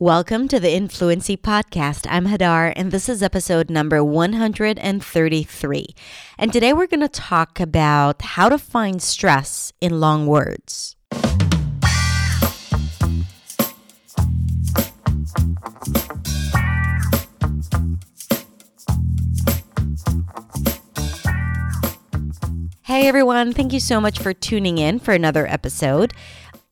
Welcome to the Influency Podcast. I'm Hadar, and this is episode number 133. And today we're going to talk about how to find stress in long words. Hey everyone, thank you so much for tuning in for another episode.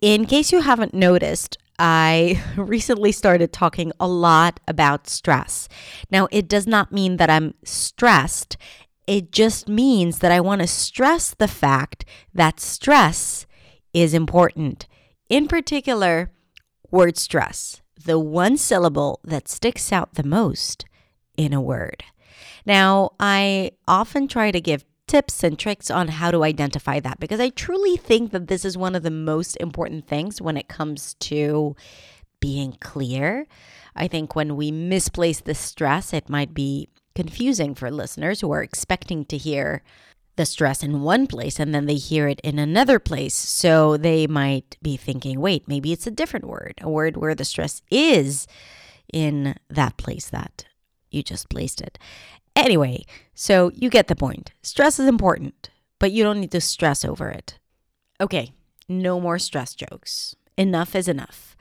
In case you haven't noticed, I recently started talking a lot about stress. Now, it does not mean that I'm stressed. It just means that I want to stress the fact that stress is important. In particular, word stress, the one syllable that sticks out the most in a word. Now, I often try to give tips and tricks on how to identify that because I truly think that this is one of the most important things when it comes to being clear. I think when we misplace the stress, it might be confusing for listeners who are expecting to hear the stress in one place and then they hear it in another place. So they might be thinking, wait, maybe it's a different word, a word where the stress is in that place that you just placed it. Anyway, so you get the point. Stress is important, but you don't need to stress over it. Okay, no more stress jokes. Enough is enough.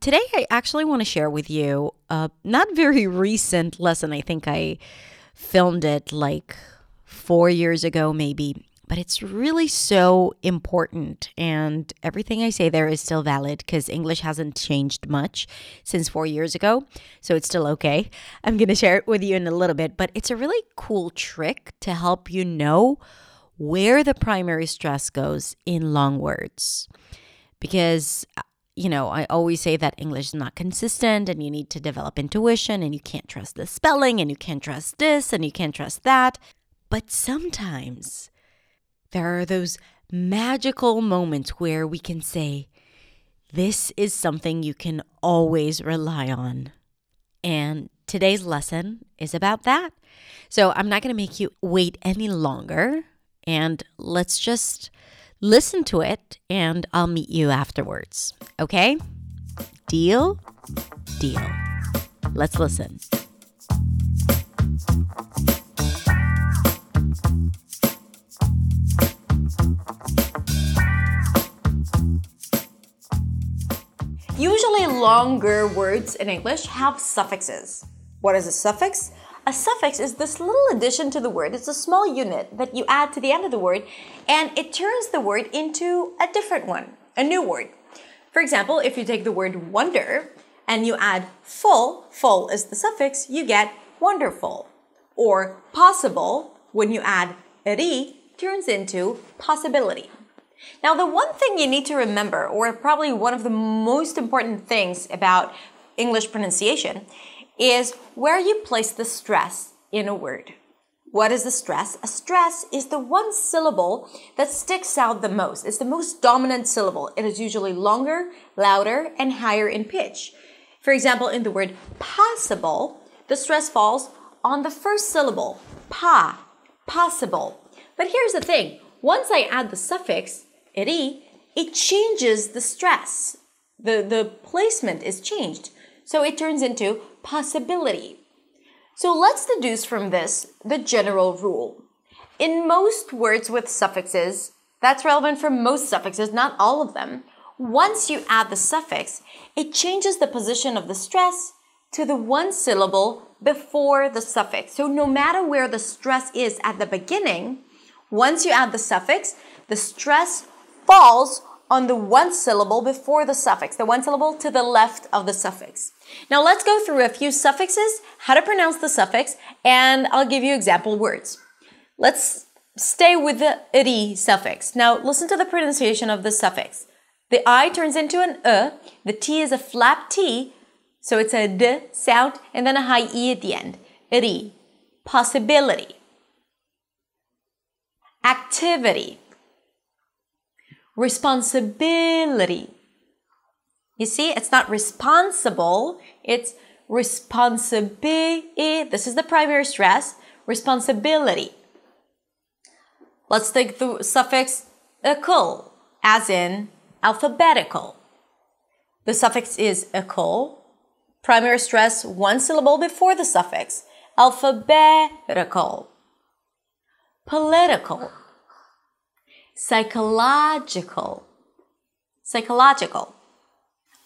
Today, I actually want to share with you a not very recent lesson. I think I filmed it like four years ago, maybe but it's really so important. And everything I say there is still valid because English hasn't changed much since four years ago. So it's still okay. I'm going to share it with you in a little bit, but it's a really cool trick to help you know where the primary stress goes in long words. Because uh, you know, I always say that English is not consistent and you need to develop intuition and you can't trust the spelling and you can't trust this and you can't trust that. But sometimes there are those magical moments where we can say, This is something you can always rely on. And today's lesson is about that. So I'm not going to make you wait any longer. And let's just listen to it, and I'll meet you afterwards. Okay? Deal? Deal. Let's listen. Longer words in English have suffixes. What is a suffix? A suffix is this little addition to the word. It's a small unit that you add to the end of the word and it turns the word into a different one, a new word. For example, if you take the word wonder and you add full, full is the suffix, you get wonderful. Or possible, when you add ri, turns into possibility. Now, the one thing you need to remember, or probably one of the most important things about English pronunciation, is where you place the stress in a word. What is the stress? A stress is the one syllable that sticks out the most. It's the most dominant syllable. It is usually longer, louder, and higher in pitch. For example, in the word possible, the stress falls on the first syllable, pa, possible. But here's the thing once I add the suffix, ri, it changes the stress. The, the placement is changed. So it turns into possibility. So let's deduce from this the general rule. In most words with suffixes, that's relevant for most suffixes, not all of them. Once you add the suffix, it changes the position of the stress to the one syllable before the suffix. So no matter where the stress is at the beginning, once you add the suffix, the stress falls on the one syllable before the suffix, the one syllable to the left of the suffix. Now let's go through a few suffixes, how to pronounce the suffix, and I'll give you example words. Let's stay with the ri suffix. Now listen to the pronunciation of the suffix. The I turns into an e, the T is a flap T, so it's a d sound, and then a high E at the end. Ri. Possibility. Activity responsibility. You see, it's not responsible, it's responsibility. This is the primary stress, responsibility. Let's take the suffix ical, as in alphabetical. The suffix is ical, Primary stress, one syllable before the suffix. Alphabetical. Political. Psychological. Psychological.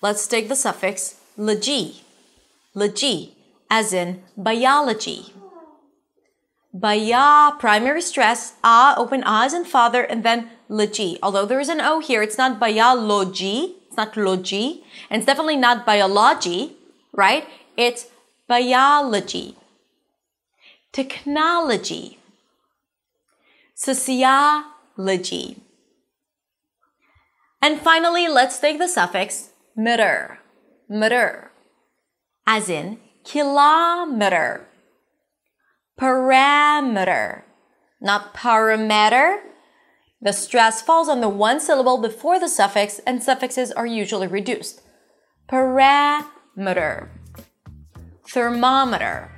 Let's take the suffix logy. Logy, as in biology. Baya, primary stress, a, open a as in father, and then logy. Although there is an O here, it's not biology, it's not logy, and it's definitely not biology, right? It's biology. Technology. Sociology. And finally, let's take the suffix meter. Meter. As in kilometer. Parameter. Not parameter. The stress falls on the one syllable before the suffix, and suffixes are usually reduced. Parameter. Thermometer.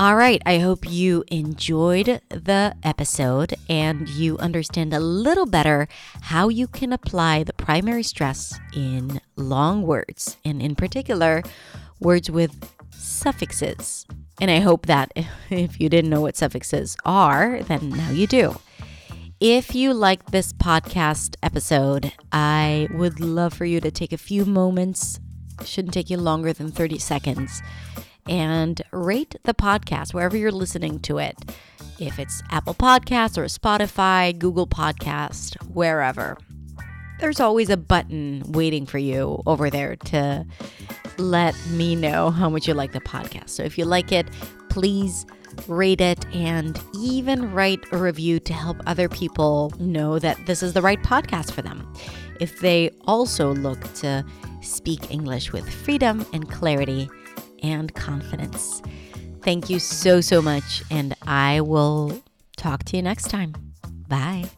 All right, I hope you enjoyed the episode and you understand a little better how you can apply the primary stress in long words, and in particular, words with suffixes. And I hope that if you didn't know what suffixes are, then now you do. If you like this podcast episode, I would love for you to take a few moments, shouldn't take you longer than 30 seconds and rate the podcast wherever you're listening to it. If it's Apple Podcasts or Spotify, Google Podcast, wherever. There's always a button waiting for you over there to let me know how much you like the podcast. So if you like it, please rate it and even write a review to help other people know that this is the right podcast for them. If they also look to speak English with freedom and clarity and confidence. Thank you so, so much, and I will talk to you next time. Bye.